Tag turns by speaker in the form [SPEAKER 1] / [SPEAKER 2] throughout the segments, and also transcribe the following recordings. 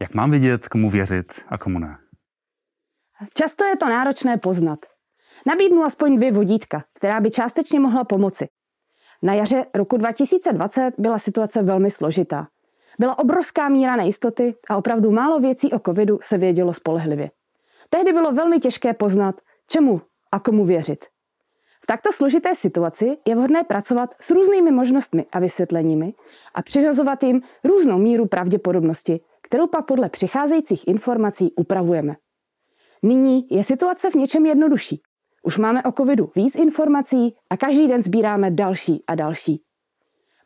[SPEAKER 1] Jak mám vidět, komu věřit a komu ne?
[SPEAKER 2] Často je to náročné poznat. Nabídnu aspoň dvě vodítka, která by částečně mohla pomoci. Na jaře roku 2020 byla situace velmi složitá. Byla obrovská míra nejistoty a opravdu málo věcí o covidu se vědělo spolehlivě. Tehdy bylo velmi těžké poznat, čemu a komu věřit. V takto složité situaci je vhodné pracovat s různými možnostmi a vysvětleními a přiřazovat jim různou míru pravděpodobnosti, kterou pak podle přicházejících informací upravujeme. Nyní je situace v něčem jednodušší. Už máme o covidu víc informací a každý den sbíráme další a další.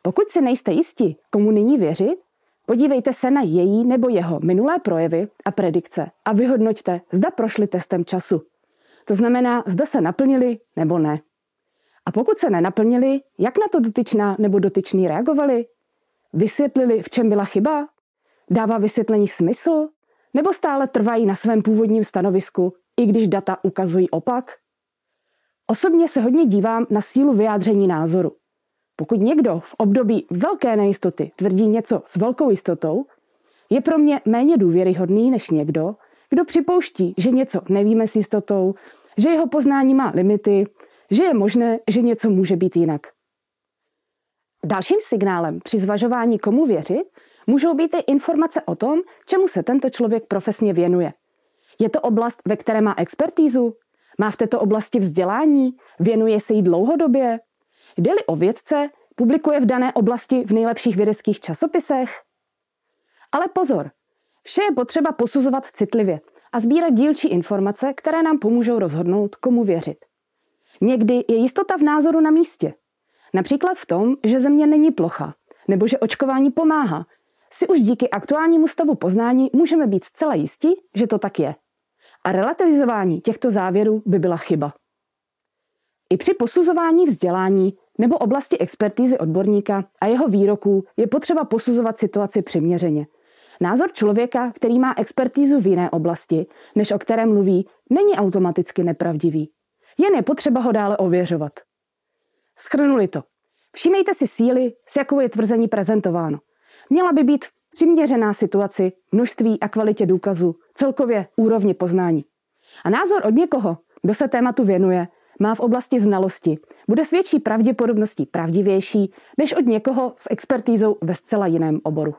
[SPEAKER 2] Pokud si nejste jisti, komu nyní věřit, podívejte se na její nebo jeho minulé projevy a predikce a vyhodnoťte, zda prošli testem času. To znamená, zda se naplnili nebo ne. A pokud se nenaplnili, jak na to dotyčná nebo dotyčný reagovali? Vysvětlili, v čem byla chyba? Dává vysvětlení smysl? Nebo stále trvají na svém původním stanovisku, i když data ukazují opak? Osobně se hodně dívám na sílu vyjádření názoru. Pokud někdo v období velké nejistoty tvrdí něco s velkou jistotou, je pro mě méně důvěryhodný než někdo, kdo připouští, že něco nevíme s jistotou, že jeho poznání má limity, že je možné, že něco může být jinak. Dalším signálem při zvažování, komu věřit, můžou být i informace o tom, čemu se tento člověk profesně věnuje. Je to oblast, ve které má expertízu? Má v této oblasti vzdělání? Věnuje se jí dlouhodobě? Jde-li o vědce, publikuje v dané oblasti v nejlepších vědeckých časopisech? Ale pozor, vše je potřeba posuzovat citlivě a sbírat dílčí informace, které nám pomůžou rozhodnout, komu věřit. Někdy je jistota v názoru na místě. Například v tom, že země není plocha, nebo že očkování pomáhá, si už díky aktuálnímu stavu poznání můžeme být zcela jistí, že to tak je. A relativizování těchto závěrů by byla chyba. I při posuzování vzdělání nebo oblasti expertízy odborníka a jeho výroků je potřeba posuzovat situaci přiměřeně. Názor člověka, který má expertízu v jiné oblasti, než o které mluví, není automaticky nepravdivý. Jen je potřeba ho dále ověřovat. Schrnuli to. Všímejte si síly, s jakou je tvrzení prezentováno. Měla by být přiměřená situaci, množství a kvalitě důkazů, celkově úrovni poznání. A názor od někoho, kdo se tématu věnuje, má v oblasti znalosti, bude s větší pravděpodobností pravdivější než od někoho s expertízou ve zcela jiném oboru.